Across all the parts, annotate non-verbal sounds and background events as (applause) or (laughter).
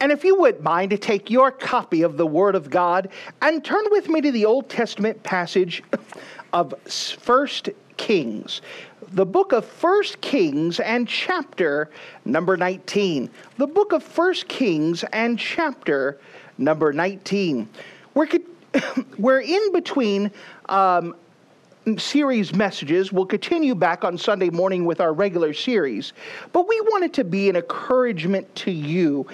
And if you would mind to take your copy of the Word of God and turn with me to the Old Testament passage of First Kings, the book of First Kings and chapter number 19. The book of First Kings and chapter number 19. We're, (coughs) we're in between um, series messages. We'll continue back on Sunday morning with our regular series, but we want it to be an encouragement to you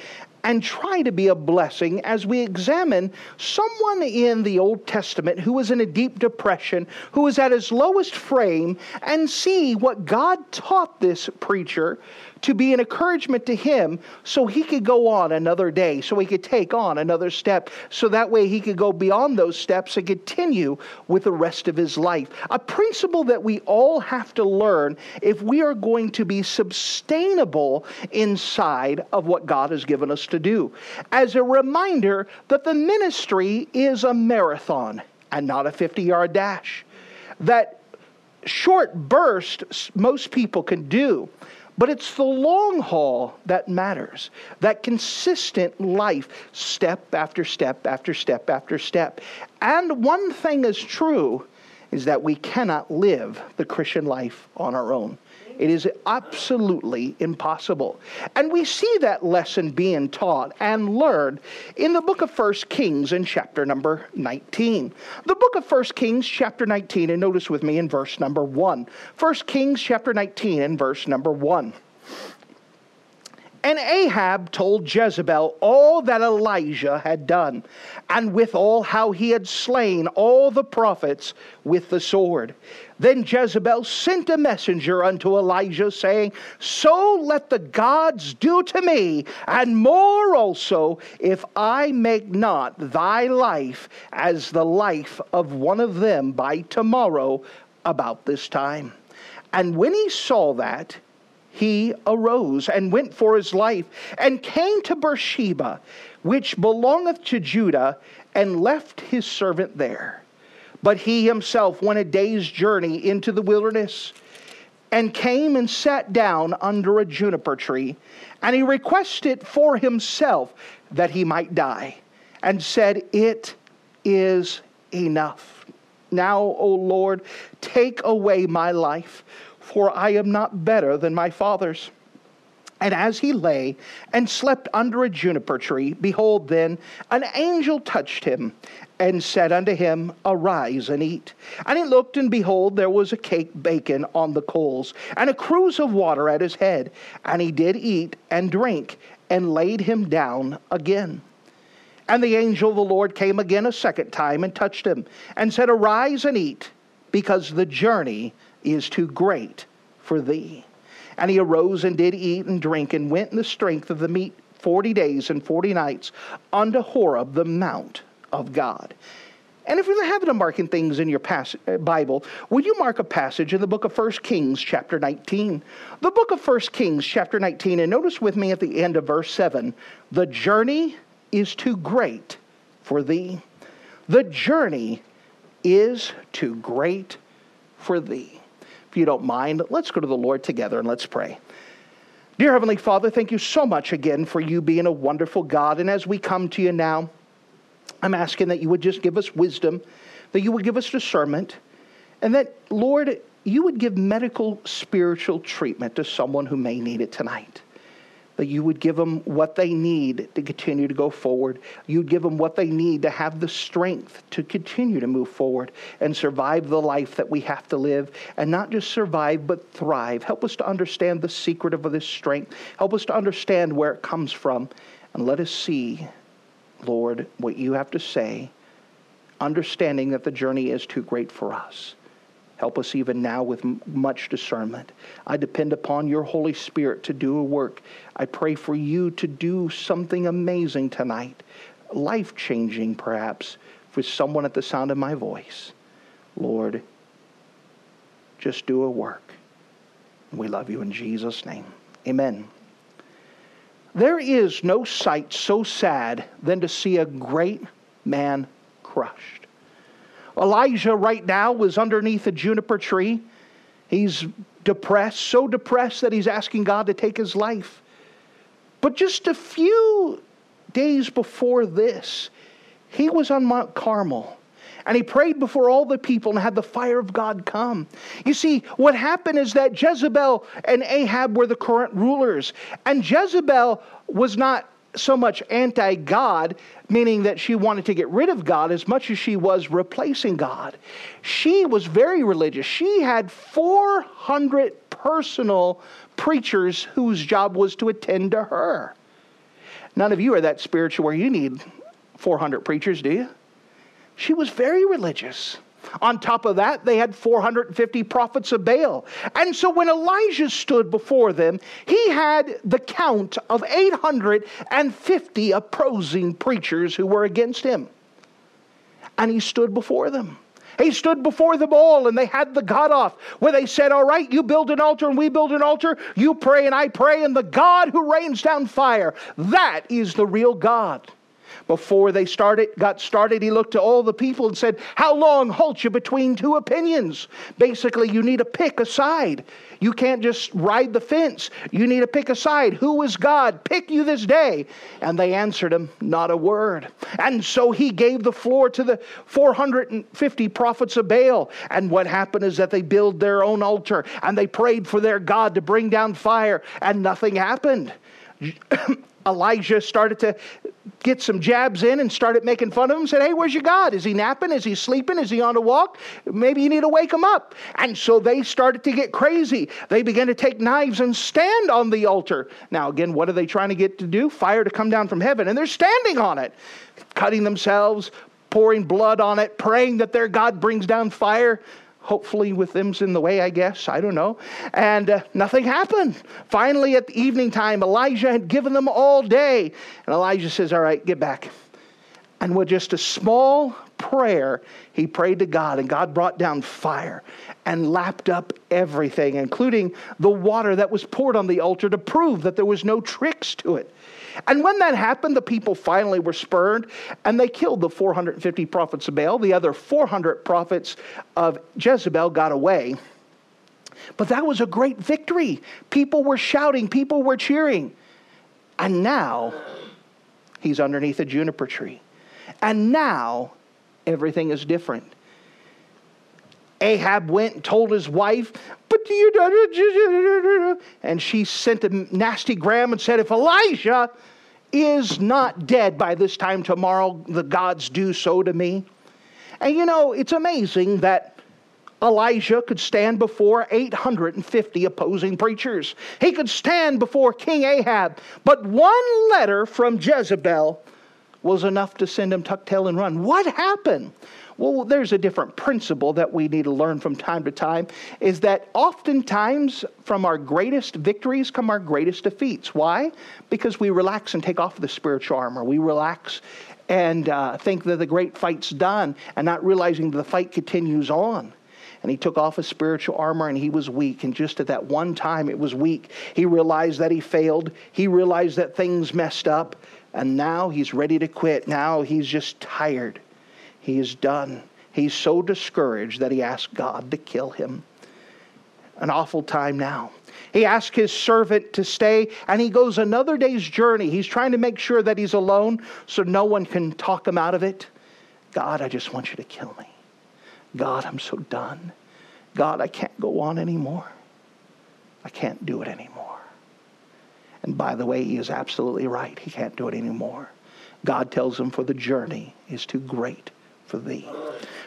and try to be a blessing as we examine someone in the Old Testament who was in a deep depression, who was at his lowest frame, and see what God taught this preacher to be an encouragement to him so he could go on another day, so he could take on another step, so that way he could go beyond those steps and continue with the rest of his life. A principle that we all have to learn if we are going to be sustainable inside of what God has given us to do. As a reminder that the ministry is a marathon and not a 50 yard dash. That short burst most people can do but it's the long haul that matters. That consistent life, step after step after step after step. And one thing is true is that we cannot live the Christian life on our own. It is absolutely impossible. And we see that lesson being taught and learned in the book of First Kings in chapter number 19. The book of First Kings, chapter 19, and notice with me in verse number 1. First Kings, chapter 19, and verse number 1. And Ahab told Jezebel all that Elijah had done, and withal how he had slain all the prophets with the sword. Then Jezebel sent a messenger unto Elijah, saying, So let the gods do to me, and more also, if I make not thy life as the life of one of them by tomorrow about this time. And when he saw that, he arose and went for his life and came to Beersheba, which belongeth to Judah, and left his servant there. But he himself went a day's journey into the wilderness and came and sat down under a juniper tree. And he requested for himself that he might die, and said, It is enough. Now, O Lord, take away my life for I am not better than my fathers. And as he lay and slept under a juniper tree, behold, then an angel touched him and said unto him, Arise and eat. And he looked, and behold, there was a cake baken on the coals, and a cruse of water at his head. And he did eat and drink, and laid him down again. And the angel of the Lord came again a second time and touched him, and said, Arise and eat, because the journey is too great for thee. And he arose and did eat and drink and went in the strength of the meat forty days and forty nights unto Horeb, the mount of God. And if you're having to marking things in your pas- uh, Bible, would you mark a passage in the book of 1 Kings, chapter 19? The book of 1 Kings, chapter 19, and notice with me at the end of verse 7 the journey is too great for thee. The journey is too great for thee if you don't mind, let's go to the Lord together and let's pray. Dear Heavenly Father, thank you so much again for you being a wonderful God. And as we come to you now, I'm asking that you would just give us wisdom, that you would give us discernment, and that, Lord, you would give medical spiritual treatment to someone who may need it tonight that you would give them what they need to continue to go forward. You'd give them what they need to have the strength to continue to move forward and survive the life that we have to live. And not just survive, but thrive. Help us to understand the secret of this strength. Help us to understand where it comes from. And let us see, Lord, what you have to say, understanding that the journey is too great for us. Help us even now with much discernment. I depend upon your Holy Spirit to do a work. I pray for you to do something amazing tonight. life changing, perhaps, for someone at the sound of my voice. Lord, just do a work. We love you in Jesus' name. Amen. There is no sight so sad than to see a great man crushed. Elijah, right now, was underneath a juniper tree. He's depressed, so depressed that he's asking God to take his life. But just a few days before this, he was on Mount Carmel and he prayed before all the people and had the fire of God come. You see, what happened is that Jezebel and Ahab were the current rulers, and Jezebel was not so much anti God, meaning that she wanted to get rid of God as much as she was replacing God. She was very religious. She had 400 personal preachers whose job was to attend to her. None of you are that spiritual where you need 400 preachers, do you? She was very religious. On top of that, they had 450 prophets of Baal. And so when Elijah stood before them, he had the count of 850 opposing preachers who were against him. And he stood before them. He stood before them all and they had the God off where they said, All right, you build an altar and we build an altar. You pray and I pray, and the God who rains down fire, that is the real God. Before they started, got started, he looked to all the people and said, How long halt you between two opinions? Basically, you need to pick a side. You can't just ride the fence. You need to pick a side. Who is God? Pick you this day. And they answered him, Not a word. And so he gave the floor to the 450 prophets of Baal. And what happened is that they built their own altar and they prayed for their God to bring down fire, and nothing happened. (coughs) Elijah started to get some jabs in and started making fun of him. Said, Hey, where's your God? Is he napping? Is he sleeping? Is he on a walk? Maybe you need to wake him up. And so they started to get crazy. They began to take knives and stand on the altar. Now, again, what are they trying to get to do? Fire to come down from heaven. And they're standing on it, cutting themselves, pouring blood on it, praying that their God brings down fire hopefully with them's in the way, I guess. I don't know. And uh, nothing happened. Finally, at the evening time, Elijah had given them all day. And Elijah says, All right, get back. And with just a small prayer, he prayed to God, and God brought down fire and lapped up everything, including the water that was poured on the altar to prove that there was no tricks to it. And when that happened, the people finally were spurned and they killed the 450 prophets of Baal. The other 400 prophets of Jezebel got away. But that was a great victory. People were shouting, people were cheering. And now he's underneath a juniper tree. And now everything is different. Ahab went and told his wife, but you and she sent a nasty gram and said, if Elijah is not dead by this time tomorrow, the gods do so to me. And you know, it's amazing that Elijah could stand before 850 opposing preachers. He could stand before King Ahab, but one letter from Jezebel was enough to send him tuck tail and run. What happened? Well, there's a different principle that we need to learn from time to time is that oftentimes from our greatest victories come our greatest defeats. Why? Because we relax and take off the spiritual armor. We relax and uh, think that the great fight's done and not realizing the fight continues on and he took off his spiritual armor and he was weak. And just at that one time, it was weak. He realized that he failed. He realized that things messed up. And now he's ready to quit. Now he's just tired. He is done. He's so discouraged that he asked God to kill him. An awful time now. He asks his servant to stay, and he goes another day's journey. He's trying to make sure that he's alone so no one can talk him out of it. God, I just want you to kill me. God, I'm so done. God, I can't go on anymore. I can't do it anymore. And by the way, he is absolutely right. He can't do it anymore. God tells him, For the journey is too great for thee.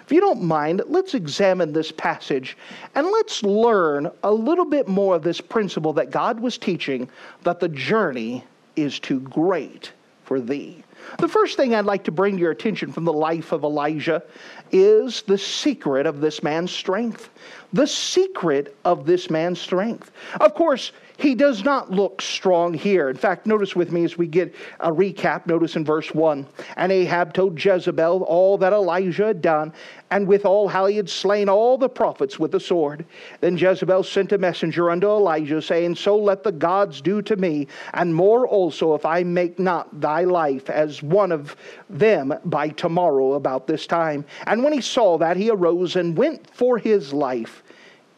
If you don't mind, let's examine this passage and let's learn a little bit more of this principle that God was teaching that the journey is too great for thee. The first thing I'd like to bring to your attention from the life of Elijah is the secret of this man's strength. The secret of this man's strength. Of course, he does not look strong here. In fact, notice with me as we get a recap. Notice in verse 1 And Ahab told Jezebel all that Elijah had done, and withal how he had slain all the prophets with the sword. Then Jezebel sent a messenger unto Elijah, saying, So let the gods do to me, and more also, if I make not thy life as one of them by tomorrow about this time. And when he saw that, he arose and went for his life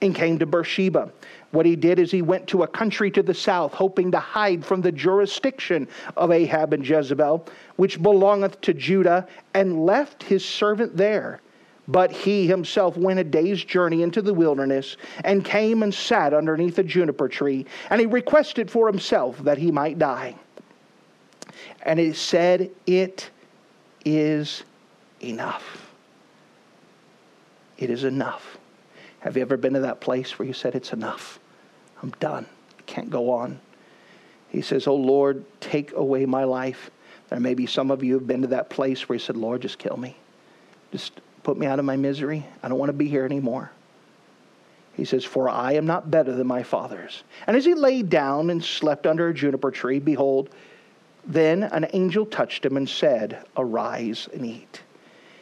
and came to Beersheba. What he did is he went to a country to the south, hoping to hide from the jurisdiction of Ahab and Jezebel, which belongeth to Judah, and left his servant there. But he himself went a day's journey into the wilderness, and came and sat underneath a juniper tree, and he requested for himself that he might die. And he said, It is enough. It is enough. Have you ever been to that place where you said, It's enough? I'm done. I can't go on. He says, Oh Lord, take away my life. There may be some of you have been to that place where you said, Lord, just kill me. Just put me out of my misery. I don't want to be here anymore. He says, For I am not better than my fathers. And as he lay down and slept under a juniper tree, behold, then an angel touched him and said, Arise and eat.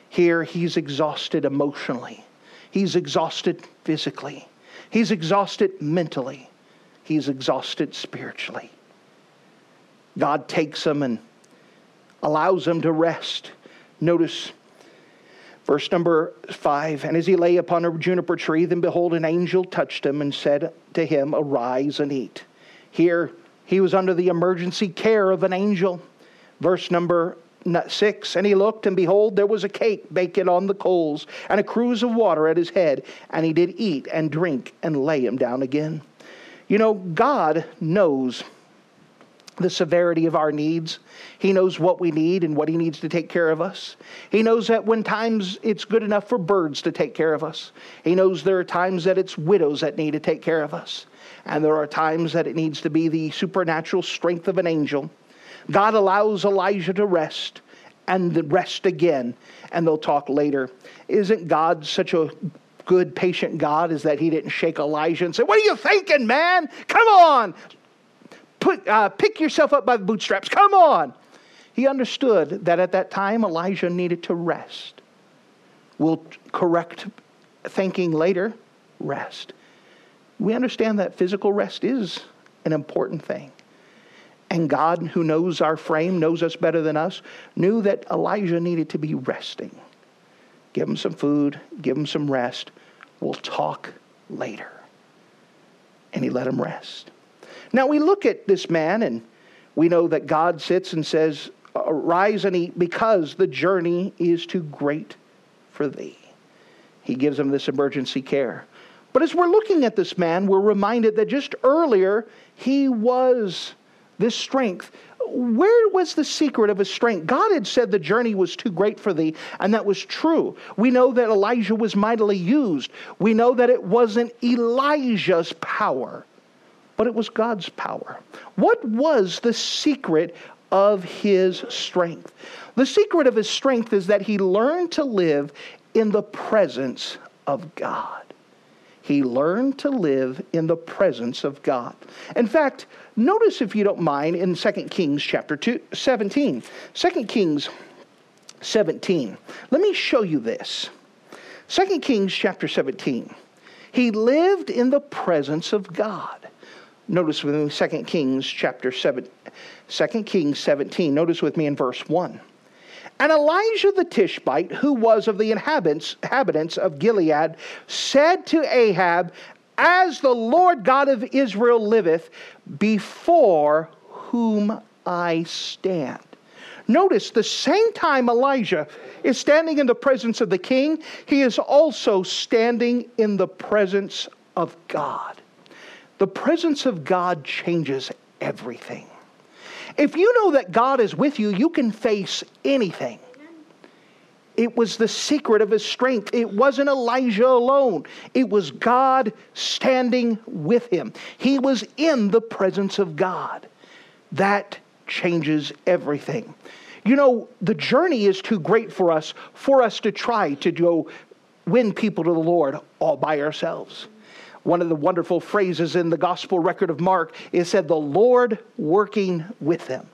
Here he's exhausted emotionally. He's exhausted physically. He's exhausted mentally. He's exhausted spiritually. God takes him and allows him to rest. Notice verse number five. And as he lay upon a juniper tree, then behold, an angel touched him and said to him, Arise and eat. Here, he was under the emergency care of an angel. Verse number 6 And he looked, and behold, there was a cake baked on the coals, and a cruse of water at his head. And he did eat and drink and lay him down again. You know, God knows the severity of our needs. He knows what we need and what He needs to take care of us. He knows that when times it's good enough for birds to take care of us, He knows there are times that it's widows that need to take care of us. And there are times that it needs to be the supernatural strength of an angel. God allows Elijah to rest and rest again, and they'll talk later. Isn't God such a good, patient God? Is that He didn't shake Elijah and say, What are you thinking, man? Come on! Put, uh, pick yourself up by the bootstraps. Come on! He understood that at that time Elijah needed to rest. We'll correct thinking later rest. We understand that physical rest is an important thing. And God, who knows our frame, knows us better than us, knew that Elijah needed to be resting. Give him some food, give him some rest. We'll talk later. And he let him rest. Now we look at this man and we know that God sits and says, Arise and eat because the journey is too great for thee. He gives him this emergency care. But as we're looking at this man, we're reminded that just earlier he was this strength. Where was the secret of his strength? God had said the journey was too great for thee, and that was true. We know that Elijah was mightily used. We know that it wasn't Elijah's power, but it was God's power. What was the secret of his strength? The secret of his strength is that he learned to live in the presence of God. He learned to live in the presence of God. In fact, notice if you don't mind in 2 Kings chapter 2, 17. 2 Kings 17. Let me show you this. 2 Kings chapter 17. He lived in the presence of God. Notice with me 2 Kings chapter 7 2 Kings 17. Notice with me in verse 1. And Elijah the Tishbite, who was of the inhabitants, inhabitants of Gilead, said to Ahab, As the Lord God of Israel liveth, before whom I stand. Notice the same time Elijah is standing in the presence of the king, he is also standing in the presence of God. The presence of God changes everything. If you know that God is with you, you can face anything. It was the secret of his strength. It wasn't Elijah alone, it was God standing with him. He was in the presence of God. That changes everything. You know, the journey is too great for us, for us to try to go win people to the Lord all by ourselves. One of the wonderful phrases in the gospel record of Mark is said, the Lord working with them.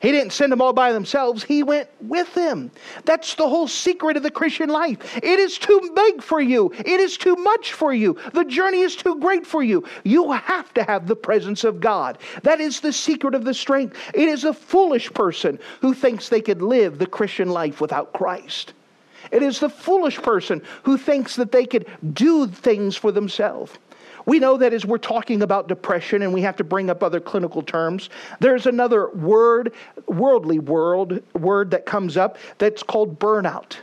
He didn't send them all by themselves, He went with them. That's the whole secret of the Christian life. It is too big for you, it is too much for you. The journey is too great for you. You have to have the presence of God. That is the secret of the strength. It is a foolish person who thinks they could live the Christian life without Christ. It is the foolish person who thinks that they could do things for themselves. We know that as we're talking about depression and we have to bring up other clinical terms, there's another word, worldly world, word that comes up that's called burnout.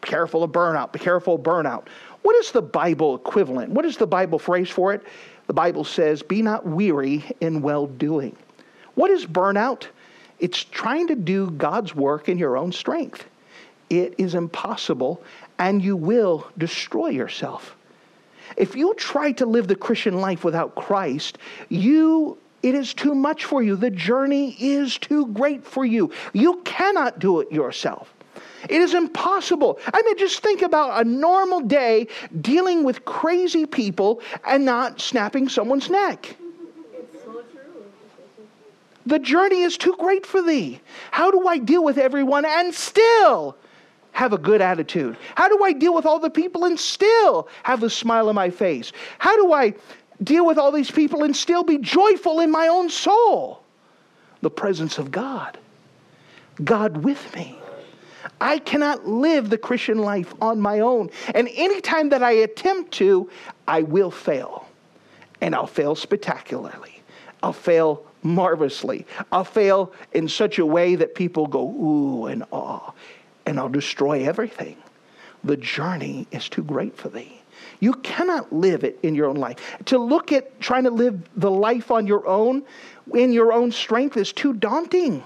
Careful of burnout, be careful of burnout. What is the Bible equivalent? What is the Bible phrase for it? The Bible says, Be not weary in well doing. What is burnout? It's trying to do God's work in your own strength. It is impossible, and you will destroy yourself. If you try to live the Christian life without Christ, you it is too much for you. The journey is too great for you. You cannot do it yourself. It is impossible. I mean, just think about a normal day dealing with crazy people and not snapping someone's neck. The journey is too great for thee. How do I deal with everyone and still have a good attitude? How do I deal with all the people and still have a smile on my face? How do I deal with all these people and still be joyful in my own soul? The presence of God. God with me. I cannot live the Christian life on my own. And anytime that I attempt to, I will fail. And I'll fail spectacularly. I'll fail marvelously. I'll fail in such a way that people go, ooh, and awe and I'll destroy everything. The journey is too great for thee. You cannot live it in your own life. To look at trying to live the life on your own, in your own strength, is too daunting.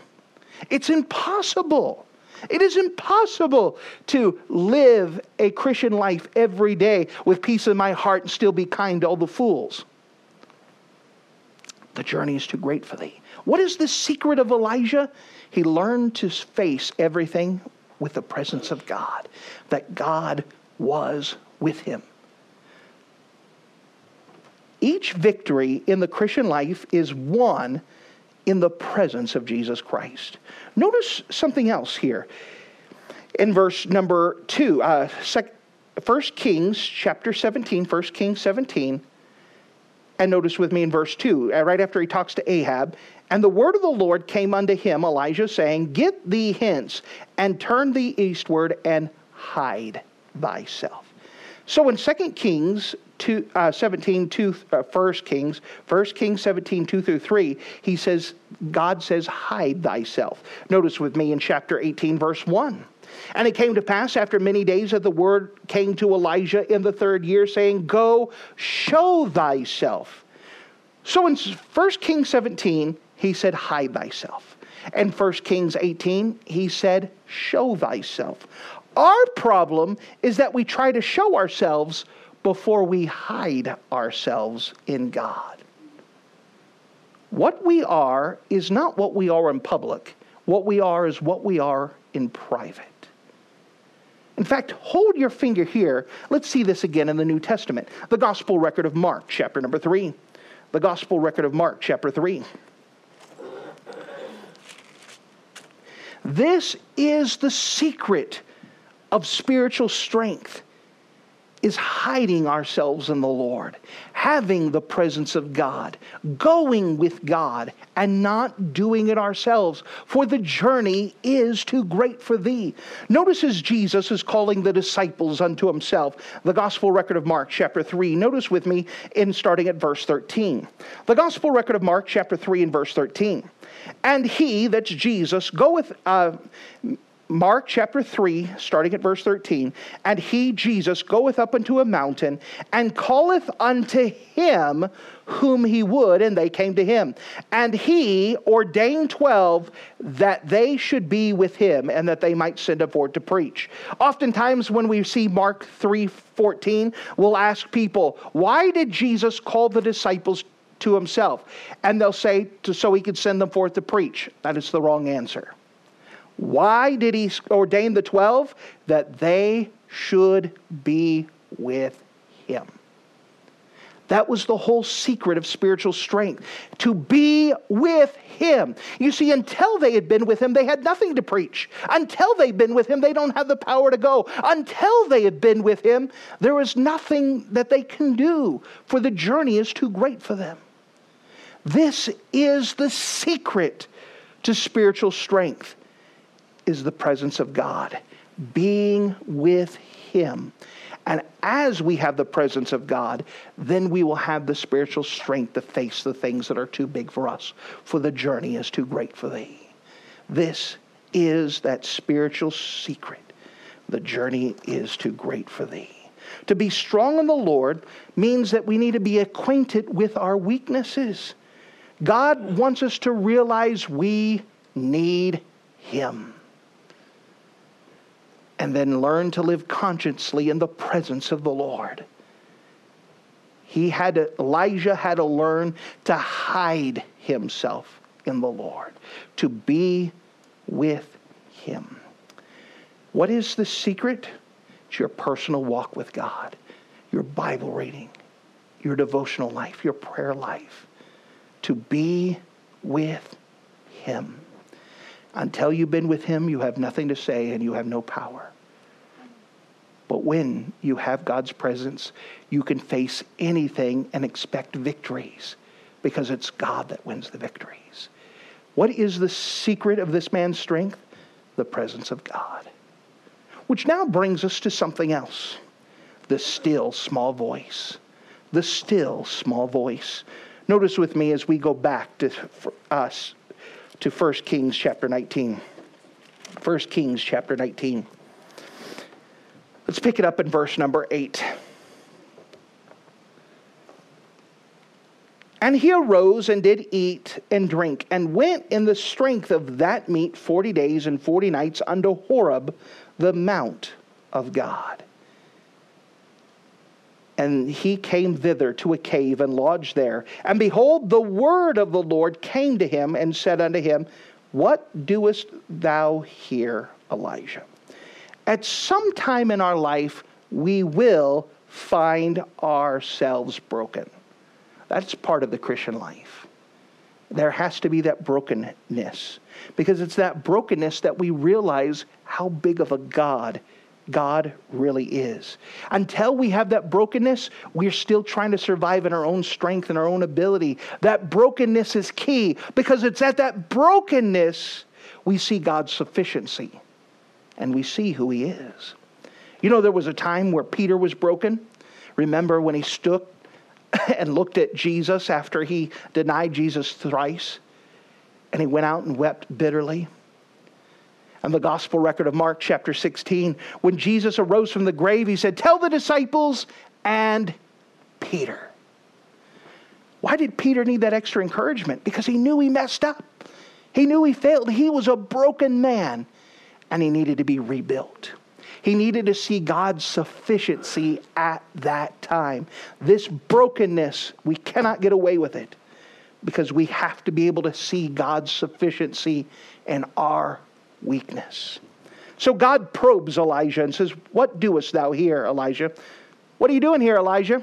It's impossible. It is impossible to live a Christian life every day with peace in my heart and still be kind to all the fools. The journey is too great for thee. What is the secret of Elijah? He learned to face everything with the presence of God, that God was with him. Each victory in the Christian life is won in the presence of Jesus Christ. Notice something else here in verse number 2, uh, 1 Kings chapter 17, 1 Kings 17. And notice with me in verse 2, uh, right after he talks to Ahab, and the word of the Lord came unto him, Elijah, saying, Get thee hence, and turn thee eastward, and hide thyself. So in 2 Kings two, uh, 17, two, uh, 1 Kings, 1 Kings 17, 2 through 3, he says, God says, hide thyself. Notice with me in chapter 18, verse 1. And it came to pass after many days that the word came to Elijah in the third year, saying, Go, show thyself. So in 1 Kings 17, he said, Hide thyself. And 1 Kings 18, he said, Show thyself. Our problem is that we try to show ourselves before we hide ourselves in God. What we are is not what we are in public. What we are is what we are in private. In fact, hold your finger here. Let's see this again in the New Testament. The Gospel record of Mark, chapter number 3. The Gospel record of Mark, chapter 3. This is the secret of spiritual strength is hiding ourselves in the Lord, having the presence of God, going with God, and not doing it ourselves, for the journey is too great for thee. Notice as Jesus is calling the disciples unto himself, the gospel record of Mark, chapter 3. Notice with me in starting at verse 13. The gospel record of Mark, chapter 3, and verse 13. And he, that's Jesus, goeth. Uh, Mark chapter 3, starting at verse 13, and he, Jesus, goeth up unto a mountain and calleth unto him whom he would, and they came to him. And he ordained twelve that they should be with him and that they might send them forth to preach. Oftentimes, when we see Mark 3 14, we'll ask people, why did Jesus call the disciples to himself? And they'll say, so he could send them forth to preach. That is the wrong answer. Why did he ordain the 12? That they should be with him. That was the whole secret of spiritual strength to be with Him. You see, until they had been with Him, they had nothing to preach. Until they'd been with Him, they don't have the power to go. Until they had been with Him, there is nothing that they can do, for the journey is too great for them. This is the secret to spiritual strength is the presence of God, being with Him. And as we have the presence of God, then we will have the spiritual strength to face the things that are too big for us, for the journey is too great for thee. This is that spiritual secret. The journey is too great for thee. To be strong in the Lord means that we need to be acquainted with our weaknesses. God wants us to realize we need Him and then learn to live consciously in the presence of the Lord. He had to, Elijah had to learn to hide himself in the Lord, to be with him. What is the secret? It's your personal walk with God, your Bible reading, your devotional life, your prayer life. To be with him. Until you've been with him, you have nothing to say and you have no power. But when you have God's presence, you can face anything and expect victories because it's God that wins the victories. What is the secret of this man's strength? The presence of God. Which now brings us to something else the still small voice. The still small voice. Notice with me as we go back to us to 1 Kings chapter 19. 1 Kings chapter 19. Let's pick it up in verse number 8. And he arose and did eat and drink, and went in the strength of that meat forty days and forty nights unto Horeb, the mount of God. And he came thither to a cave and lodged there. And behold, the word of the Lord came to him and said unto him, What doest thou here, Elijah? At some time in our life, we will find ourselves broken. That's part of the Christian life. There has to be that brokenness because it's that brokenness that we realize how big of a God God really is. Until we have that brokenness, we're still trying to survive in our own strength and our own ability. That brokenness is key because it's at that brokenness we see God's sufficiency and we see who he is. You know, there was a time where Peter was broken. Remember when he stood (laughs) and looked at Jesus after he denied Jesus thrice? And he went out and wept bitterly and the gospel record of Mark chapter 16, when Jesus arose from the grave, he said, Tell the disciples and Peter. Why did Peter need that extra encouragement? Because he knew he messed up. He knew he failed. He was a broken man and he needed to be rebuilt. He needed to see God's sufficiency at that time. This brokenness, we cannot get away with it because we have to be able to see God's sufficiency in our weakness. So God probes Elijah and says, What doest thou here, Elijah? What are you doing here, Elijah?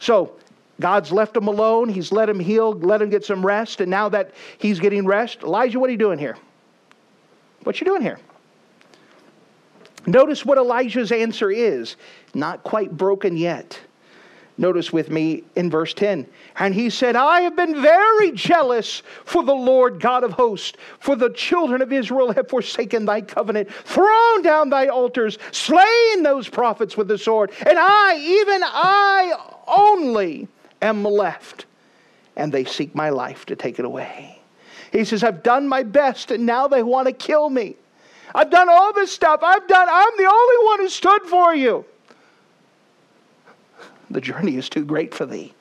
So God's left him alone. He's let him heal, let him get some rest. And now that he's getting rest, Elijah, what are you doing here? What you doing here? Notice what Elijah's answer is. Not quite broken yet. Notice with me in verse 10. And he said, I have been very jealous for the Lord God of hosts, for the children of Israel have forsaken thy covenant, thrown down thy altars, slain those prophets with the sword, and I, even I only, am left, and they seek my life to take it away. He says, I've done my best, and now they want to kill me. I've done all this stuff. I've done, I'm the only one who stood for you. The journey is too great for thee.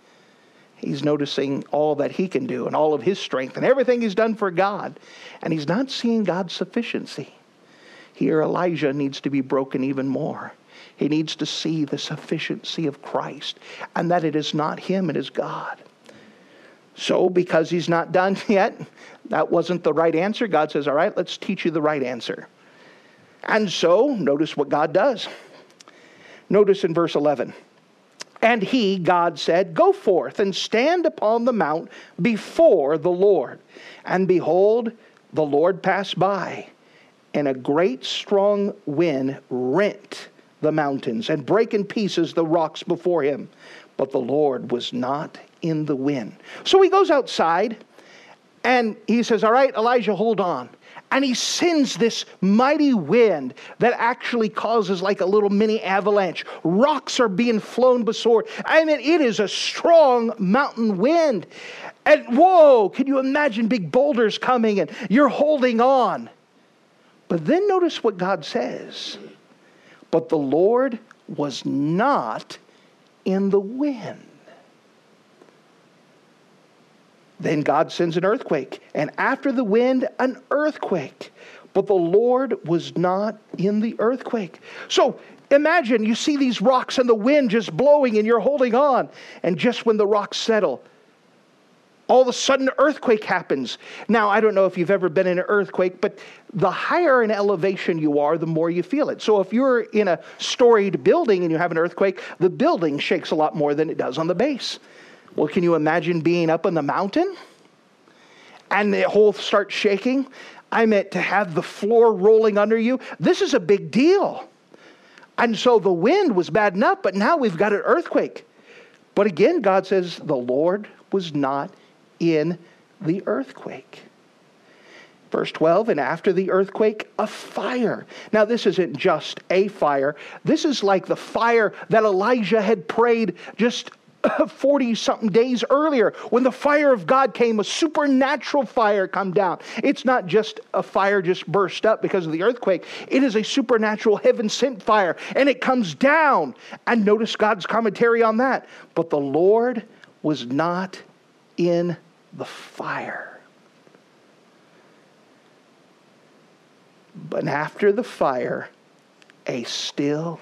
He's noticing all that he can do and all of his strength and everything he's done for God. And he's not seeing God's sufficiency. Here, Elijah needs to be broken even more. He needs to see the sufficiency of Christ and that it is not him, it is God. So, because he's not done (laughs) yet, that wasn't the right answer. God says, All right, let's teach you the right answer. And so, notice what God does. Notice in verse 11. And he, God said, Go forth and stand upon the mount before the Lord. And behold, the Lord passed by, and a great strong wind rent the mountains and brake in pieces the rocks before him. But the Lord was not in the wind. So he goes outside and he says, All right, Elijah, hold on and he sends this mighty wind that actually causes like a little mini avalanche. Rocks are being flown before. I mean, it is a strong mountain wind. And whoa, can you imagine big boulders coming and you're holding on? But then notice what God says. But the Lord was not in the wind. Then God sends an earthquake, and after the wind, an earthquake. But the Lord was not in the earthquake. So imagine you see these rocks and the wind just blowing, and you're holding on. And just when the rocks settle, all of a sudden earthquake happens. Now, I don't know if you've ever been in an earthquake, but the higher in elevation you are, the more you feel it. So if you're in a storied building and you have an earthquake, the building shakes a lot more than it does on the base. Well, can you imagine being up on the mountain and the whole starts shaking? I meant to have the floor rolling under you. This is a big deal. And so the wind was bad enough, but now we've got an earthquake. But again, God says the Lord was not in the earthquake. Verse 12, and after the earthquake, a fire. Now, this isn't just a fire. This is like the fire that Elijah had prayed just (laughs) 40 something days earlier when the fire of God came, a supernatural fire come down. It's not just a fire just burst up because of the earthquake. It is a supernatural heaven sent fire and it comes down. And notice God's commentary on that. But the Lord was not in the fire. But after the fire, a still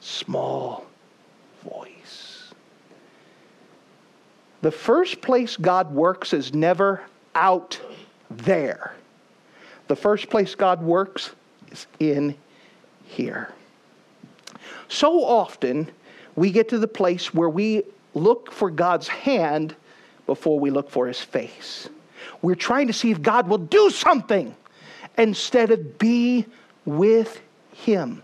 small voice. The first place God works is never out there. The first place God works is in here. So often we get to the place where we look for God's hand before we look for his face. We're trying to see if God will do something instead of be with him.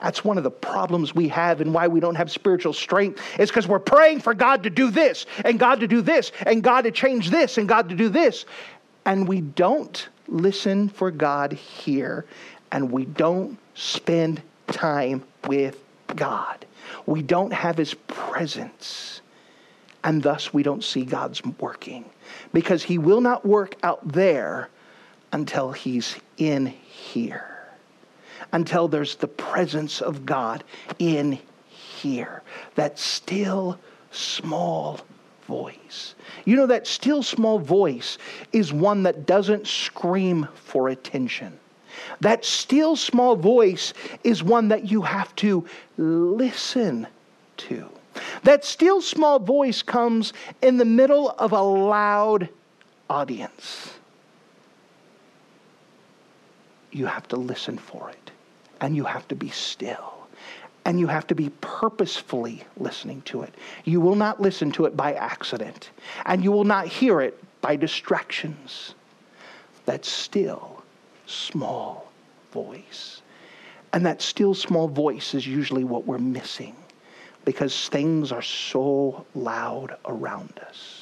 That's one of the problems we have and why we don't have spiritual strength is because we're praying for God to do this and God to do this and God to change this and God to do this. And we don't listen for God here and we don't spend time with God. We don't have His presence. And thus we don't see God's working because He will not work out there until He's in here until there's the presence of God in here. That still small voice. You know, that still small voice is one that doesn't scream for attention. That still small voice is one that you have to listen to. That still small voice comes in the middle of a loud audience. You have to listen for it and you have to be still. And you have to be purposefully listening to it. You will not listen to it by accident, and you will not hear it by distractions. That still, small voice. And that still, small voice is usually what we're missing because things are so loud around us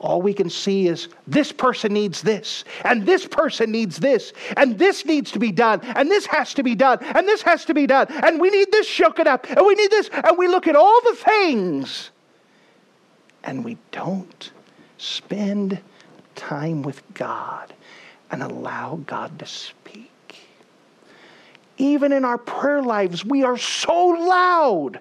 all we can see is this person needs this, and this person needs this, and this needs to be done, and this has to be done, and this has to be done, and we need this shooken up, and we need this, and we look at all the things, and we don't spend time with God and allow God to speak. Even in our prayer lives, we are so loud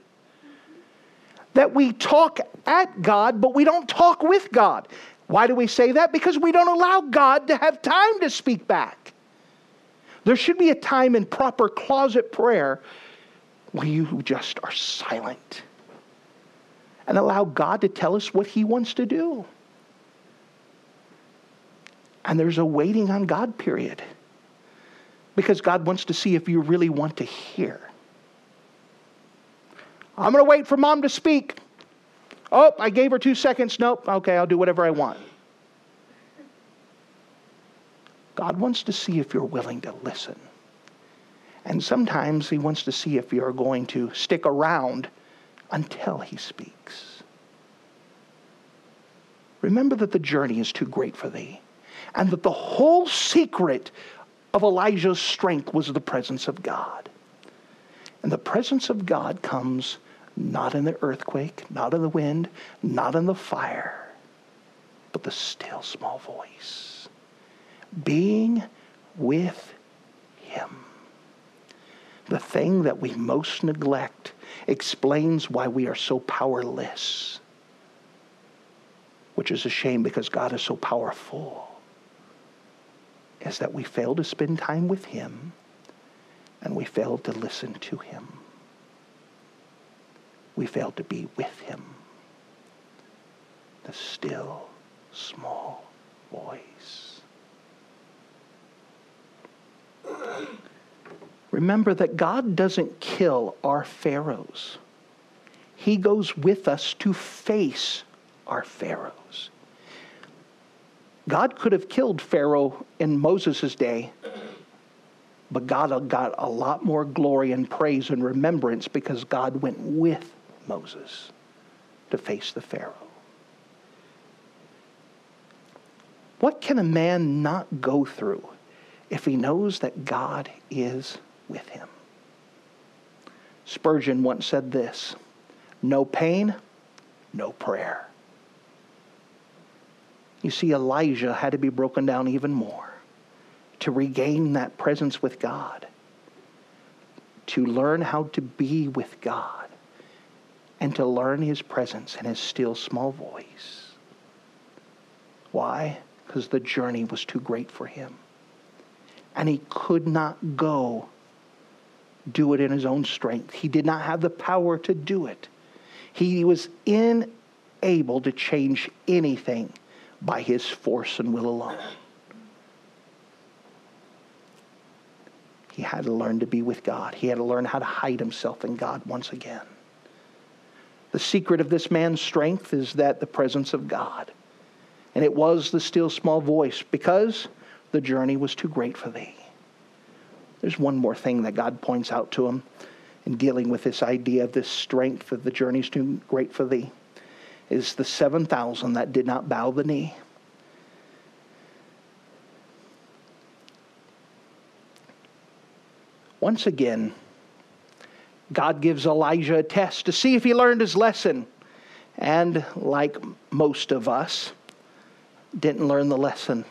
that we talk at God, but we don't talk with God. Why do we say that? Because we don't allow God to have time to speak back. There should be a time in proper closet prayer where you just are silent and allow God to tell us what He wants to do. And there's a waiting on God period because God wants to see if you really want to hear. I'm going to wait for mom to speak. Oh, I gave her two seconds. Nope. Okay, I'll do whatever I want. God wants to see if you're willing to listen. And sometimes He wants to see if you're going to stick around until He speaks. Remember that the journey is too great for thee, and that the whole secret of Elijah's strength was the presence of God. And the presence of God comes not in the earthquake, not in the wind, not in the fire, but the still small voice. Being with Him. The thing that we most neglect explains why we are so powerless, which is a shame because God is so powerful is that we fail to spend time with Him and we fail to listen to Him. We fail to be with Him. The still, small voice. Remember that God doesn't kill our pharaohs. He goes with us to face our pharaohs. God could have killed Pharaoh in Moses' day, but God got a lot more glory and praise and remembrance because God went with Moses to face the Pharaoh. What can a man not go through if he knows that God is with him? Spurgeon once said this no pain, no prayer. You see, Elijah had to be broken down even more to regain that presence with God, to learn how to be with God, and to learn his presence and his still small voice. Why? Because the journey was too great for him. And he could not go do it in his own strength. He did not have the power to do it. He was unable to change anything by his force and will alone. He had to learn to be with God. He had to learn how to hide himself in God once again. The secret of this man's strength is that the presence of God. And it was the still small voice because the journey was too great for thee. There's one more thing that God points out to him in dealing with this idea of this strength that the journey's too great for thee is the 7,000 that did not bow the knee. Once again, God gives Elijah a test to see if he learned his lesson. And like most of us, didn't learn the lesson.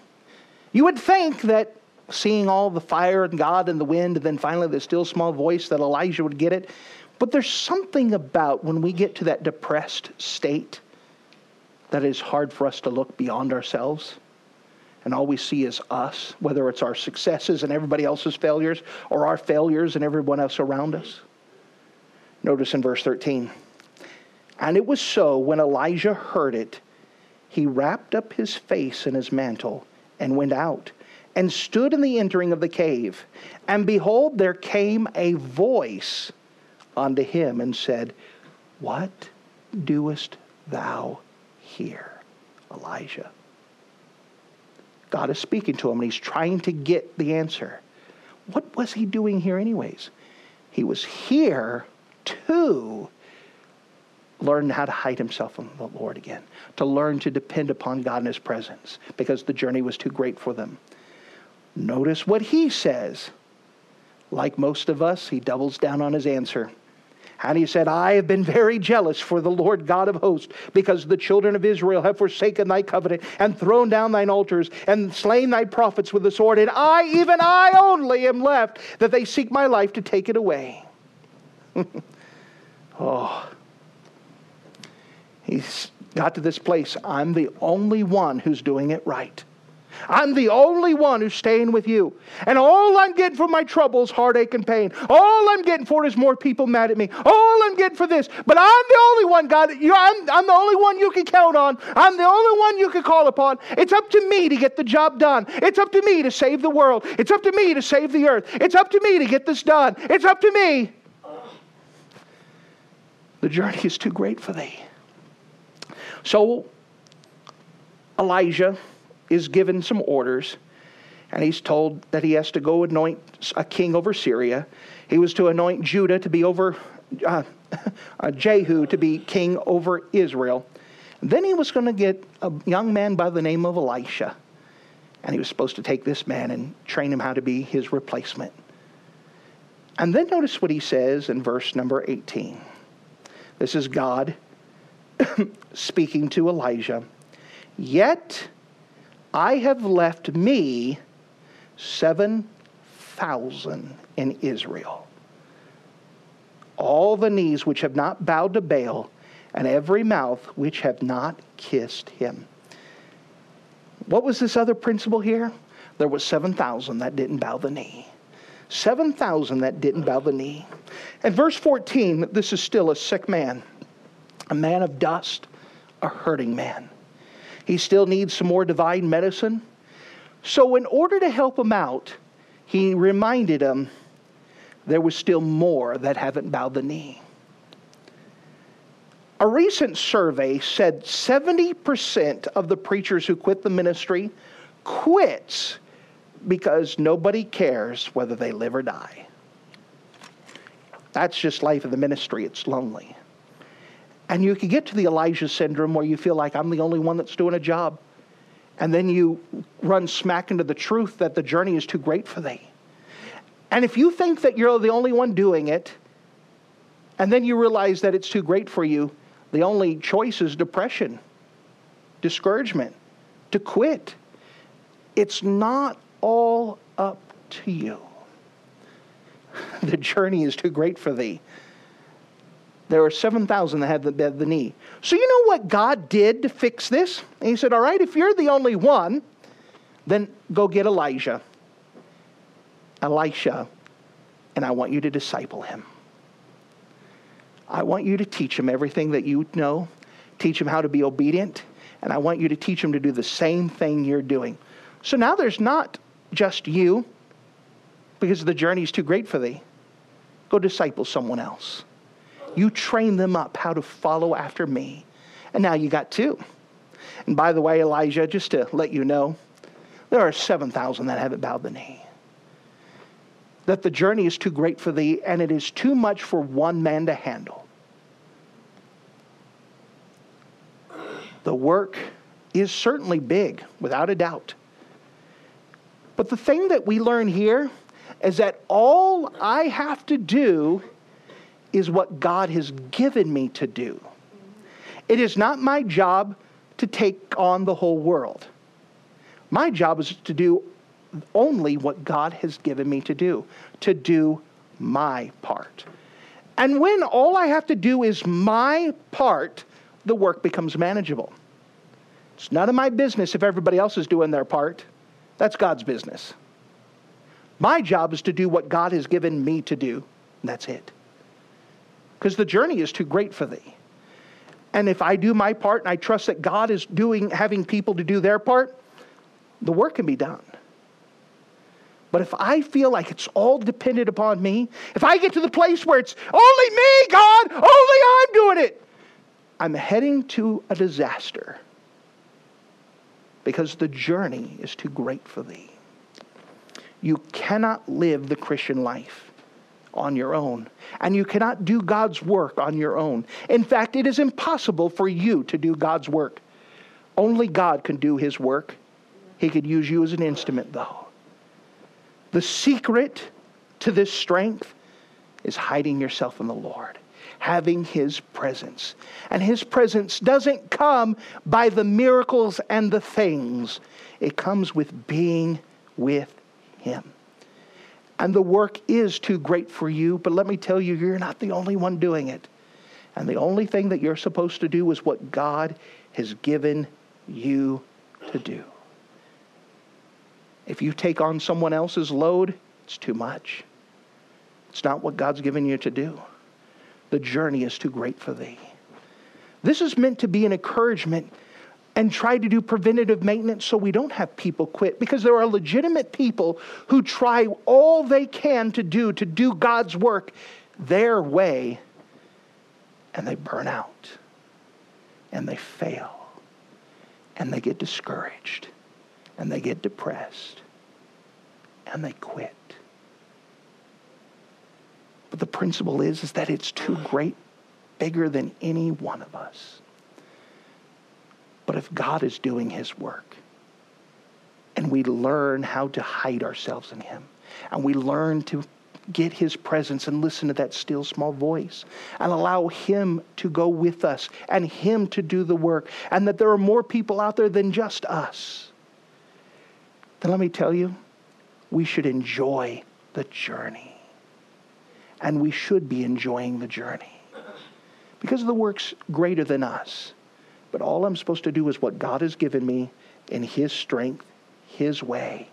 You would think that seeing all the fire and God and the wind, and then finally the still small voice, that Elijah would get it. But there's something about when we get to that depressed state that is hard for us to look beyond ourselves and all we see is us, whether it's our successes and everybody else's failures or our failures and everyone else around us. Notice in verse 13. And it was so when Elijah heard it, he wrapped up his face in his mantle and went out and stood in the entering of the cave. And behold, there came a voice unto him and said, What doest thou here, Elijah. God is speaking to him and he's trying to get the answer. What was he doing here, anyways? He was here to learn how to hide himself from the Lord again, to learn to depend upon God in his presence because the journey was too great for them. Notice what he says. Like most of us, he doubles down on his answer. And he said, I have been very jealous for the Lord God of hosts, because the children of Israel have forsaken thy covenant, and thrown down thine altars, and slain thy prophets with the sword. And I, even I only, am left, that they seek my life to take it away. (laughs) oh. He's got to this place. I'm the only one who's doing it right. I'm the only one who's staying with you. And all I'm getting for my troubles, heartache and pain. All I'm getting for is more people mad at me. All I'm getting for this. But I'm the only one, God. I'm, I'm the only one you can count on. I'm the only one you can call upon. It's up to me to get the job done. It's up to me to save the world. It's up to me to save the earth. It's up to me to get this done. It's up to me. The journey is too great for thee. So Elijah is given some orders, and he's told that he has to go anoint a king over Syria. He was to anoint Judah to be over, uh, (laughs) uh, Jehu to be king over Israel. Then he was going to get a young man by the name of Elisha, and he was supposed to take this man and train him how to be his replacement. And then notice what he says in verse number 18. This is God (coughs) speaking to Elijah. Yet I have left me 7,000 in Israel. All the knees which have not bowed to Baal, and every mouth which have not kissed him. What was this other principle here? There was 7,000 that didn't bow the knee. 7,000 that didn't bow the knee. And verse 14, this is still a sick man, a man of dust, a hurting man. He still needs some more divine medicine. So, in order to help him out, he reminded him there was still more that haven't bowed the knee. A recent survey said 70% of the preachers who quit the ministry quits because nobody cares whether they live or die. That's just life of the ministry. It's lonely. And you can get to the Elijah syndrome where you feel like I'm the only one that's doing a job. And then you run smack into the truth that the journey is too great for thee. And if you think that you're the only one doing it, and then you realize that it's too great for you, the only choice is depression, discouragement, to quit. It's not all up to you. (laughs) The journey is too great for thee. There were 7,000 that had the, the knee. So, you know what God did to fix this? And he said, All right, if you're the only one, then go get Elijah, Elisha, and I want you to disciple him. I want you to teach him everything that you know, teach him how to be obedient, and I want you to teach him to do the same thing you're doing. So now there's not just you, because the journey is too great for thee. Go disciple someone else. You train them up how to follow after me. And now you got two. And by the way, Elijah, just to let you know, there are 7,000 that haven't bowed the knee. That the journey is too great for thee, and it is too much for one man to handle. The work is certainly big, without a doubt. But the thing that we learn here is that all I have to do is what God has given me to do. It is not my job to take on the whole world. My job is to do only what God has given me to do, to do my part. And when all I have to do is my part, the work becomes manageable. It's none of my business if everybody else is doing their part. That's God's business. My job is to do what God has given me to do. that's it because the journey is too great for thee. And if I do my part and I trust that God is doing having people to do their part, the work can be done. But if I feel like it's all dependent upon me, if I get to the place where it's only me, God, only I'm doing it, I'm heading to a disaster because the journey is too great for thee. You cannot live the Christian life on your own. And you cannot do God's work on your own. In fact, it is impossible for you to do God's work. Only God can do his work. He could use you as an instrument, though. The secret to this strength is hiding yourself in the Lord, having his presence. And his presence doesn't come by the miracles and the things, it comes with being with him. And the work is too great for you, but let me tell you, you're not the only one doing it. And the only thing that you're supposed to do is what God has given you to do. If you take on someone else's load, it's too much. It's not what God's given you to do. The journey is too great for thee. This is meant to be an encouragement and try to do preventative maintenance so we don't have people quit because there are legitimate people who try all they can to do to do God's work their way and they burn out and they fail and they get discouraged and they get depressed and they quit. But the principle is, is that it's too great, bigger than any one of us. But if God is doing his work, and we learn how to hide ourselves in him, and we learn to get his presence and listen to that still small voice and allow him to go with us and him to do the work, and that there are more people out there than just us, then let me tell you, we should enjoy the journey and we should be enjoying the journey because the work's greater than us. But all I'm supposed to do is what God has given me in His strength, His way,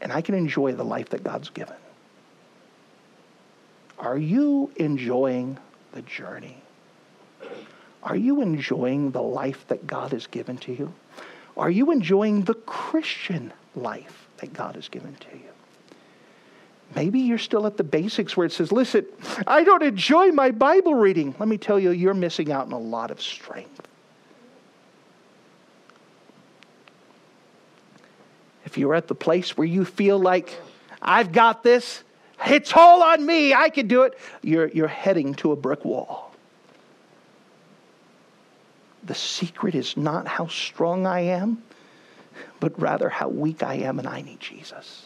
and I can enjoy the life that God's given. Are you enjoying the journey? Are you enjoying the life that God has given to you? Are you enjoying the Christian life that God has given to you? Maybe you're still at the basics where it says, listen, I don't enjoy my Bible reading. Let me tell you, you're missing out on a lot of strength. If you're at the place where you feel like, I've got this, it's all on me, I can do it, you're, you're heading to a brick wall. The secret is not how strong I am, but rather how weak I am and I need Jesus